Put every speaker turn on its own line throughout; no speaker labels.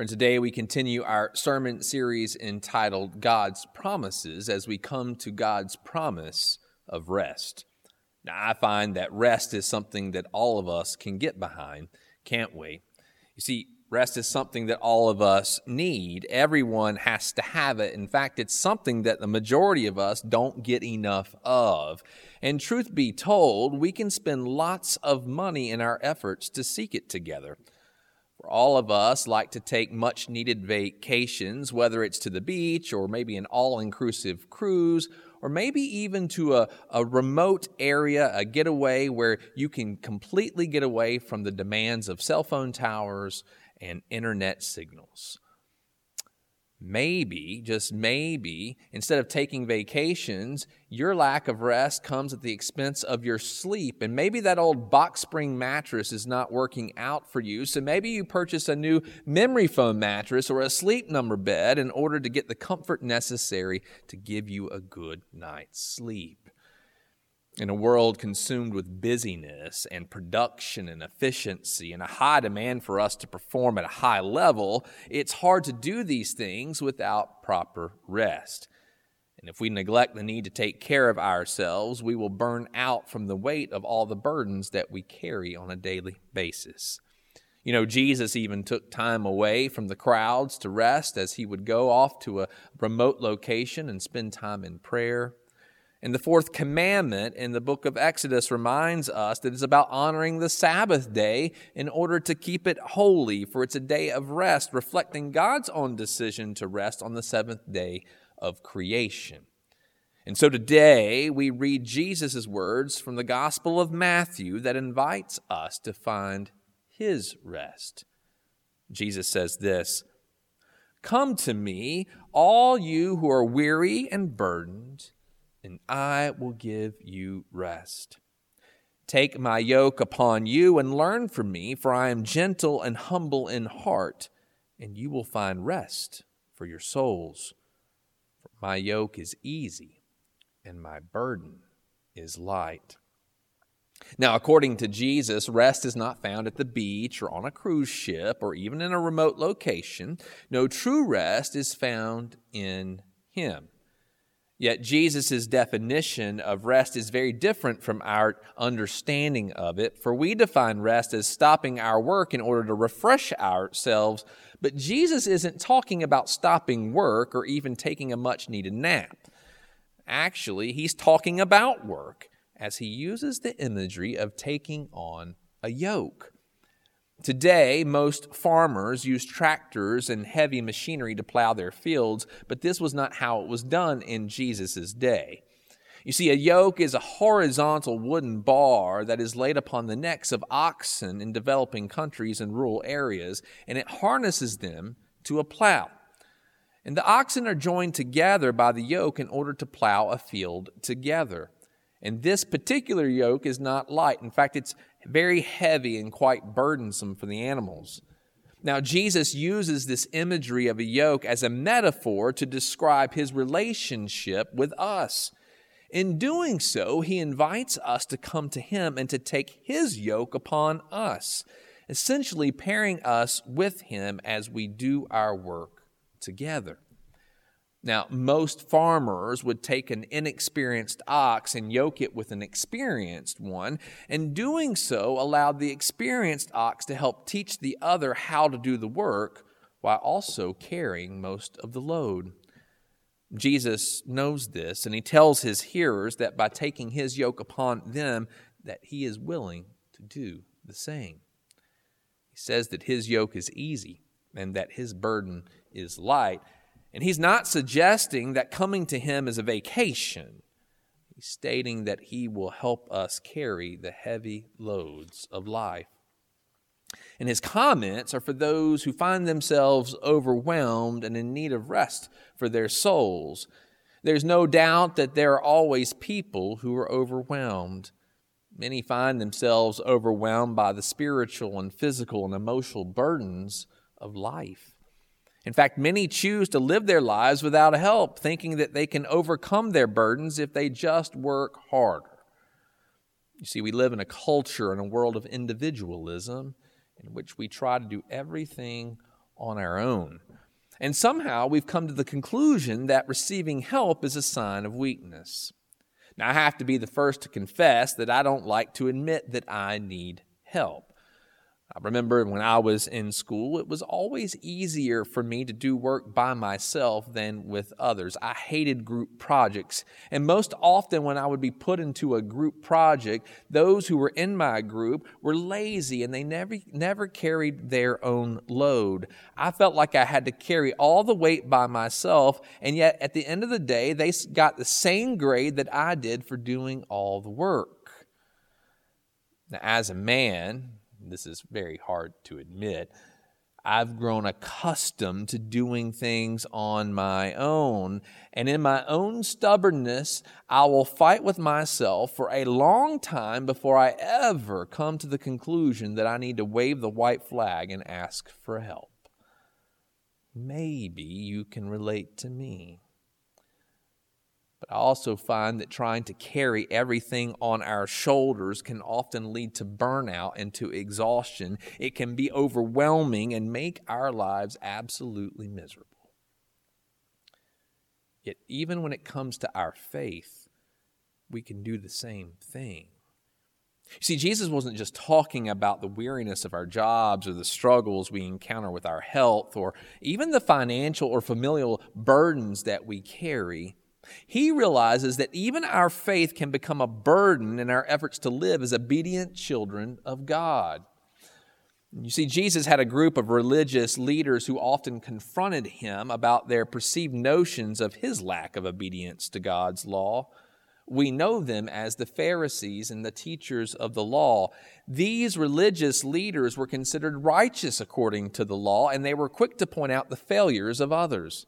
Friends, today we continue our sermon series entitled God's Promises as we come to God's promise of rest. Now, I find that rest is something that all of us can get behind, can't we? You see, rest is something that all of us need. Everyone has to have it. In fact, it's something that the majority of us don't get enough of. And truth be told, we can spend lots of money in our efforts to seek it together. For all of us like to take much needed vacations, whether it's to the beach or maybe an all inclusive cruise or maybe even to a, a remote area, a getaway where you can completely get away from the demands of cell phone towers and internet signals maybe, just maybe, instead of taking vacations, your lack of rest comes at the expense of your sleep. And maybe that old box spring mattress is not working out for you. So maybe you purchase a new memory foam mattress or a sleep number bed in order to get the comfort necessary to give you a good night's sleep. In a world consumed with busyness and production and efficiency and a high demand for us to perform at a high level, it's hard to do these things without proper rest. And if we neglect the need to take care of ourselves, we will burn out from the weight of all the burdens that we carry on a daily basis. You know, Jesus even took time away from the crowds to rest as he would go off to a remote location and spend time in prayer and the fourth commandment in the book of Exodus reminds us that it's about honoring the Sabbath day in order to keep it holy, for it's a day of rest, reflecting God's own decision to rest on the seventh day of creation. And so today we read Jesus' words from the Gospel of Matthew that invites us to find his rest. Jesus says this Come to me, all you who are weary and burdened and I will give you rest. Take my yoke upon you and learn from me, for I am gentle and humble in heart, and you will find rest for your souls. For my yoke is easy, and my burden is light. Now, according to Jesus, rest is not found at the beach or on a cruise ship or even in a remote location. No, true rest is found in Him. Yet Jesus' definition of rest is very different from our understanding of it, for we define rest as stopping our work in order to refresh ourselves, but Jesus isn't talking about stopping work or even taking a much needed nap. Actually, he's talking about work as he uses the imagery of taking on a yoke. Today, most farmers use tractors and heavy machinery to plow their fields, but this was not how it was done in Jesus' day. You see, a yoke is a horizontal wooden bar that is laid upon the necks of oxen in developing countries and rural areas, and it harnesses them to a plow. And the oxen are joined together by the yoke in order to plow a field together. And this particular yoke is not light. In fact, it's very heavy and quite burdensome for the animals. Now, Jesus uses this imagery of a yoke as a metaphor to describe his relationship with us. In doing so, he invites us to come to him and to take his yoke upon us, essentially pairing us with him as we do our work together. Now, most farmers would take an inexperienced ox and yoke it with an experienced one, and doing so allowed the experienced ox to help teach the other how to do the work while also carrying most of the load. Jesus knows this, and he tells his hearers that by taking his yoke upon them, that he is willing to do the same. He says that his yoke is easy and that his burden is light and he's not suggesting that coming to him is a vacation. He's stating that he will help us carry the heavy loads of life. And his comments are for those who find themselves overwhelmed and in need of rest for their souls. There's no doubt that there are always people who are overwhelmed. Many find themselves overwhelmed by the spiritual and physical and emotional burdens of life. In fact, many choose to live their lives without help, thinking that they can overcome their burdens if they just work harder. You see, we live in a culture and a world of individualism in which we try to do everything on our own. And somehow we've come to the conclusion that receiving help is a sign of weakness. Now, I have to be the first to confess that I don't like to admit that I need help. I remember when I was in school, it was always easier for me to do work by myself than with others. I hated group projects. And most often, when I would be put into a group project, those who were in my group were lazy and they never, never carried their own load. I felt like I had to carry all the weight by myself. And yet, at the end of the day, they got the same grade that I did for doing all the work. Now, as a man, this is very hard to admit, I've grown accustomed to doing things on my own. And in my own stubbornness, I will fight with myself for a long time before I ever come to the conclusion that I need to wave the white flag and ask for help. Maybe you can relate to me. But I also find that trying to carry everything on our shoulders can often lead to burnout and to exhaustion. It can be overwhelming and make our lives absolutely miserable. Yet, even when it comes to our faith, we can do the same thing. See, Jesus wasn't just talking about the weariness of our jobs or the struggles we encounter with our health or even the financial or familial burdens that we carry. He realizes that even our faith can become a burden in our efforts to live as obedient children of God. You see, Jesus had a group of religious leaders who often confronted him about their perceived notions of his lack of obedience to God's law. We know them as the Pharisees and the teachers of the law. These religious leaders were considered righteous according to the law, and they were quick to point out the failures of others.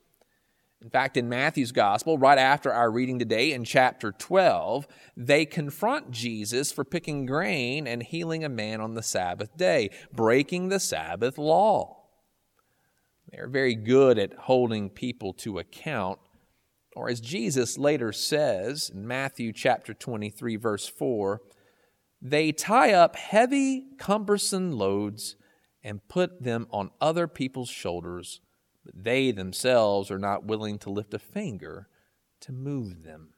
In fact, in Matthew's gospel, right after our reading today in chapter 12, they confront Jesus for picking grain and healing a man on the Sabbath day, breaking the Sabbath law. They're very good at holding people to account. Or as Jesus later says in Matthew chapter 23, verse 4, they tie up heavy, cumbersome loads and put them on other people's shoulders but they themselves are not willing to lift a finger to move them.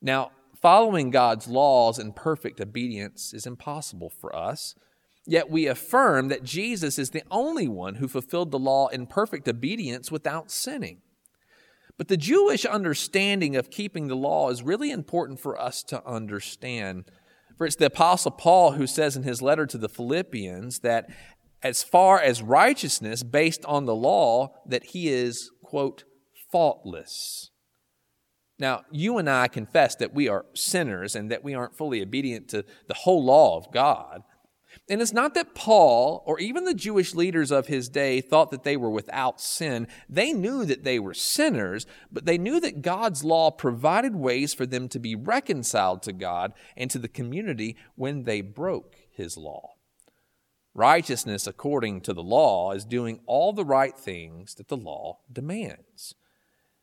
Now, following God's laws in perfect obedience is impossible for us. Yet we affirm that Jesus is the only one who fulfilled the law in perfect obedience without sinning. But the Jewish understanding of keeping the law is really important for us to understand. For it's the Apostle Paul who says in his letter to the Philippians that as far as righteousness based on the law that he is, quote, faultless. Now, you and I confess that we are sinners and that we aren't fully obedient to the whole law of God. And it's not that Paul or even the Jewish leaders of his day thought that they were without sin. They knew that they were sinners, but they knew that God's law provided ways for them to be reconciled to God and to the community when they broke his law. Righteousness according to the law is doing all the right things that the law demands.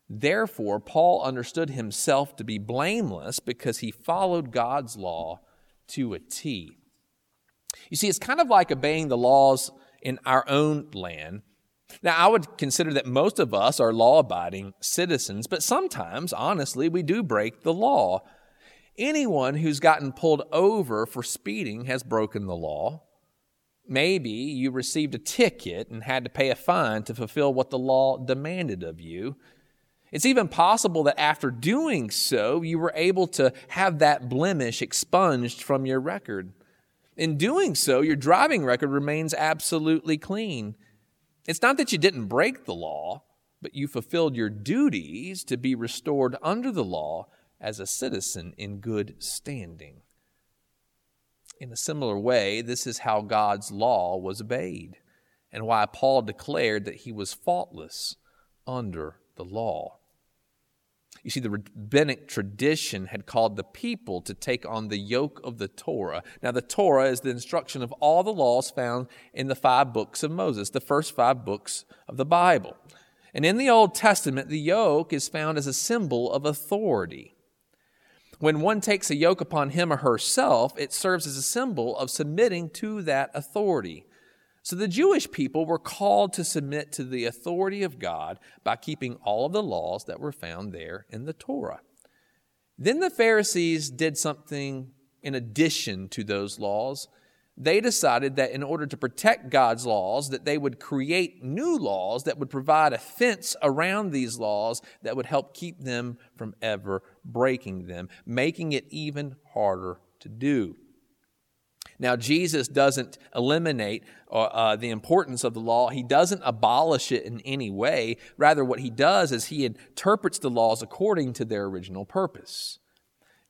Therefore, Paul understood himself to be blameless because he followed God's law to a T. You see, it's kind of like obeying the laws in our own land. Now, I would consider that most of us are law abiding citizens, but sometimes, honestly, we do break the law. Anyone who's gotten pulled over for speeding has broken the law. Maybe you received a ticket and had to pay a fine to fulfill what the law demanded of you. It's even possible that after doing so, you were able to have that blemish expunged from your record. In doing so, your driving record remains absolutely clean. It's not that you didn't break the law, but you fulfilled your duties to be restored under the law as a citizen in good standing. In a similar way, this is how God's law was obeyed, and why Paul declared that he was faultless under the law. You see, the rabbinic tradition had called the people to take on the yoke of the Torah. Now, the Torah is the instruction of all the laws found in the five books of Moses, the first five books of the Bible. And in the Old Testament, the yoke is found as a symbol of authority. When one takes a yoke upon him or herself, it serves as a symbol of submitting to that authority. So the Jewish people were called to submit to the authority of God by keeping all of the laws that were found there in the Torah. Then the Pharisees did something in addition to those laws. They decided that in order to protect God's laws, that they would create new laws that would provide a fence around these laws that would help keep them from ever breaking them, making it even harder to do. Now, Jesus doesn't eliminate uh, uh, the importance of the law. He doesn't abolish it in any way. Rather, what he does is he interprets the laws according to their original purpose.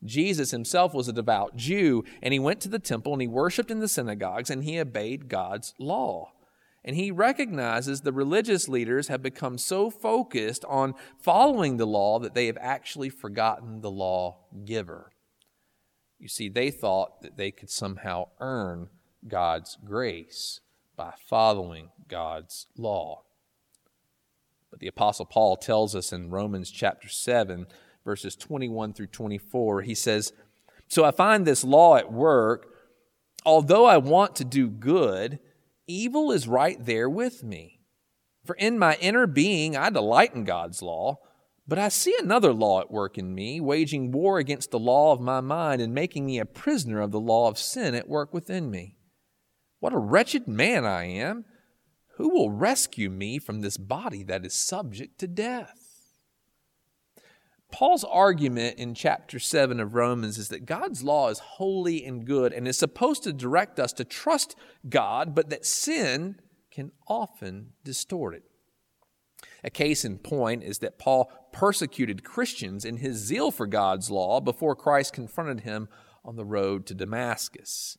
Jesus himself was a devout Jew, and he went to the temple and he worshiped in the synagogues and he obeyed God's law. And he recognizes the religious leaders have become so focused on following the law that they have actually forgotten the law giver. You see, they thought that they could somehow earn God's grace by following God's law. But the Apostle Paul tells us in Romans chapter 7, verses 21 through 24, he says, So I find this law at work. Although I want to do good, evil is right there with me. For in my inner being I delight in God's law but I see another law at work in me, waging war against the law of my mind and making me a prisoner of the law of sin at work within me. What a wretched man I am! Who will rescue me from this body that is subject to death? Paul's argument in chapter 7 of Romans is that God's law is holy and good and is supposed to direct us to trust God, but that sin can often distort it. A case in point is that Paul persecuted Christians in his zeal for God's law before Christ confronted him on the road to Damascus.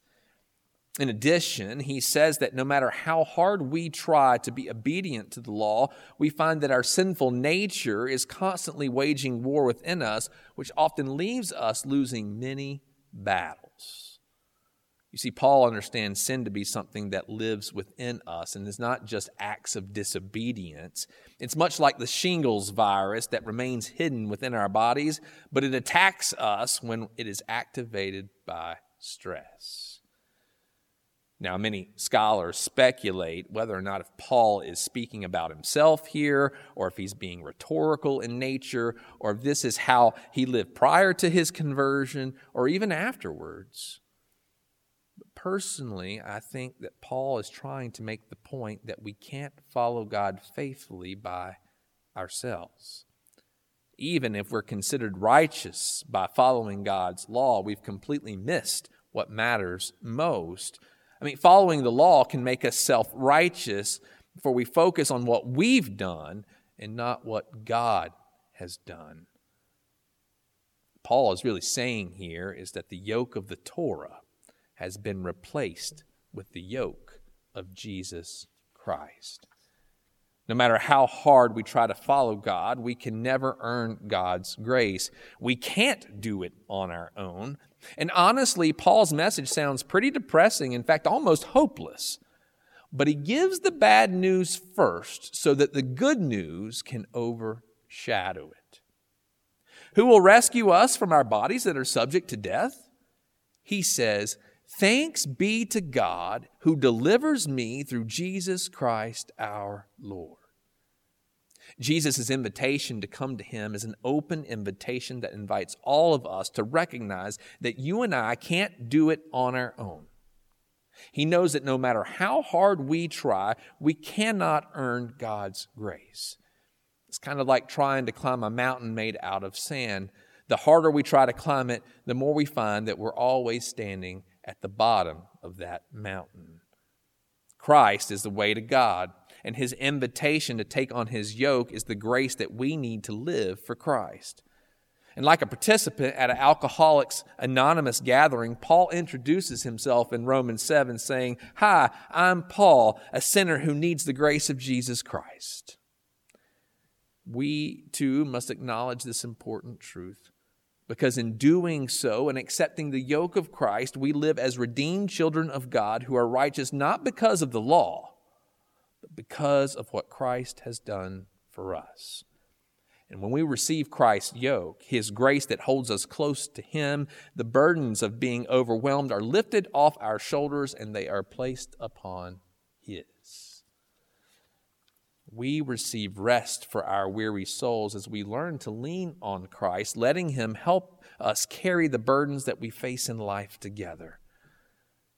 In addition, he says that no matter how hard we try to be obedient to the law, we find that our sinful nature is constantly waging war within us, which often leaves us losing many battles. You see, Paul understands sin to be something that lives within us and is not just acts of disobedience. It's much like the shingles virus that remains hidden within our bodies, but it attacks us when it is activated by stress. Now, many scholars speculate whether or not if Paul is speaking about himself here, or if he's being rhetorical in nature, or if this is how he lived prior to his conversion, or even afterwards. But Personally, I think that Paul is trying to make the point that we can't follow God faithfully by ourselves. Even if we're considered righteous by following God's law, we've completely missed what matters most. I mean, following the law can make us self righteous, for we focus on what we've done and not what God has done. Paul is really saying here is that the yoke of the Torah has been replaced with the yoke of Jesus Christ. No matter how hard we try to follow God, we can never earn God's grace. We can't do it on our own. And honestly, Paul's message sounds pretty depressing, in fact, almost hopeless. But he gives the bad news first so that the good news can overshadow it. Who will rescue us from our bodies that are subject to death? He says, Thanks be to God who delivers me through Jesus Christ our Lord. Jesus' invitation to come to him is an open invitation that invites all of us to recognize that you and I can't do it on our own. He knows that no matter how hard we try, we cannot earn God's grace. It's kind of like trying to climb a mountain made out of sand. The harder we try to climb it, the more we find that we're always standing at the bottom of that mountain. Christ is the way to God, and his invitation to take on his yoke is the grace that we need to live for Christ. And like a participant at an Alcoholics Anonymous gathering, Paul introduces himself in Romans 7 saying, Hi, I'm Paul, a sinner who needs the grace of Jesus Christ. We too must acknowledge this important truth. Because in doing so and accepting the yoke of Christ, we live as redeemed children of God who are righteous not because of the law, but because of what Christ has done for us. And when we receive Christ's yoke, his grace that holds us close to him, the burdens of being overwhelmed are lifted off our shoulders and they are placed upon his. We receive rest for our weary souls as we learn to lean on Christ, letting Him help us carry the burdens that we face in life together.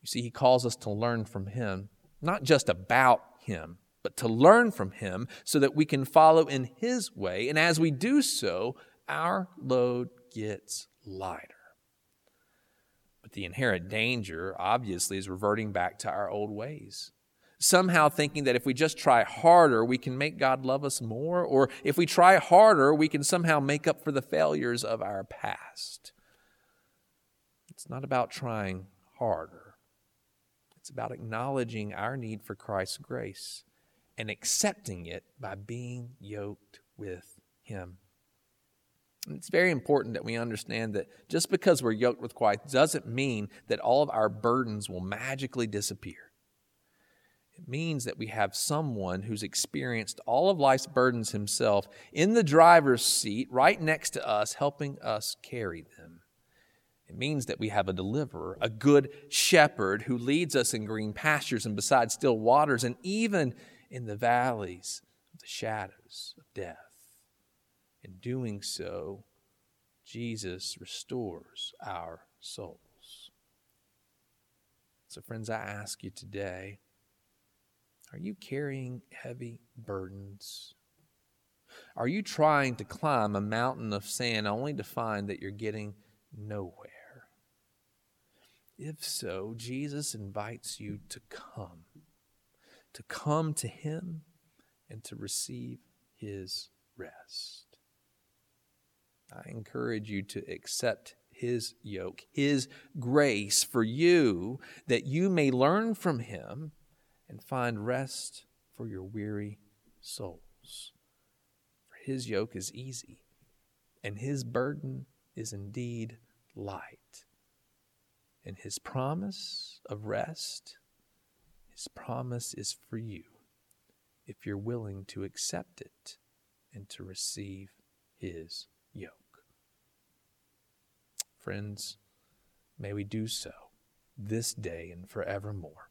You see, He calls us to learn from Him, not just about Him, but to learn from Him so that we can follow in His way. And as we do so, our load gets lighter. But the inherent danger, obviously, is reverting back to our old ways somehow thinking that if we just try harder, we can make God love us more, or if we try harder, we can somehow make up for the failures of our past. It's not about trying harder, it's about acknowledging our need for Christ's grace and accepting it by being yoked with Him. It's very important that we understand that just because we're yoked with Christ doesn't mean that all of our burdens will magically disappear. It means that we have someone who's experienced all of life's burdens himself in the driver's seat right next to us, helping us carry them. It means that we have a deliverer, a good shepherd who leads us in green pastures and beside still waters, and even in the valleys of the shadows of death. In doing so, Jesus restores our souls. So, friends, I ask you today are you carrying heavy burdens? Are you trying to climb a mountain of sand only to find that you're getting nowhere? If so, Jesus invites you to come, to come to Him and to receive His rest. I encourage you to accept His yoke, His grace for you, that you may learn from Him and find rest for your weary souls. For his yoke is easy, and his burden is indeed light. And his promise of rest, his promise is for you if you're willing to accept it and to receive his yoke. Friends, may we do so this day and forevermore.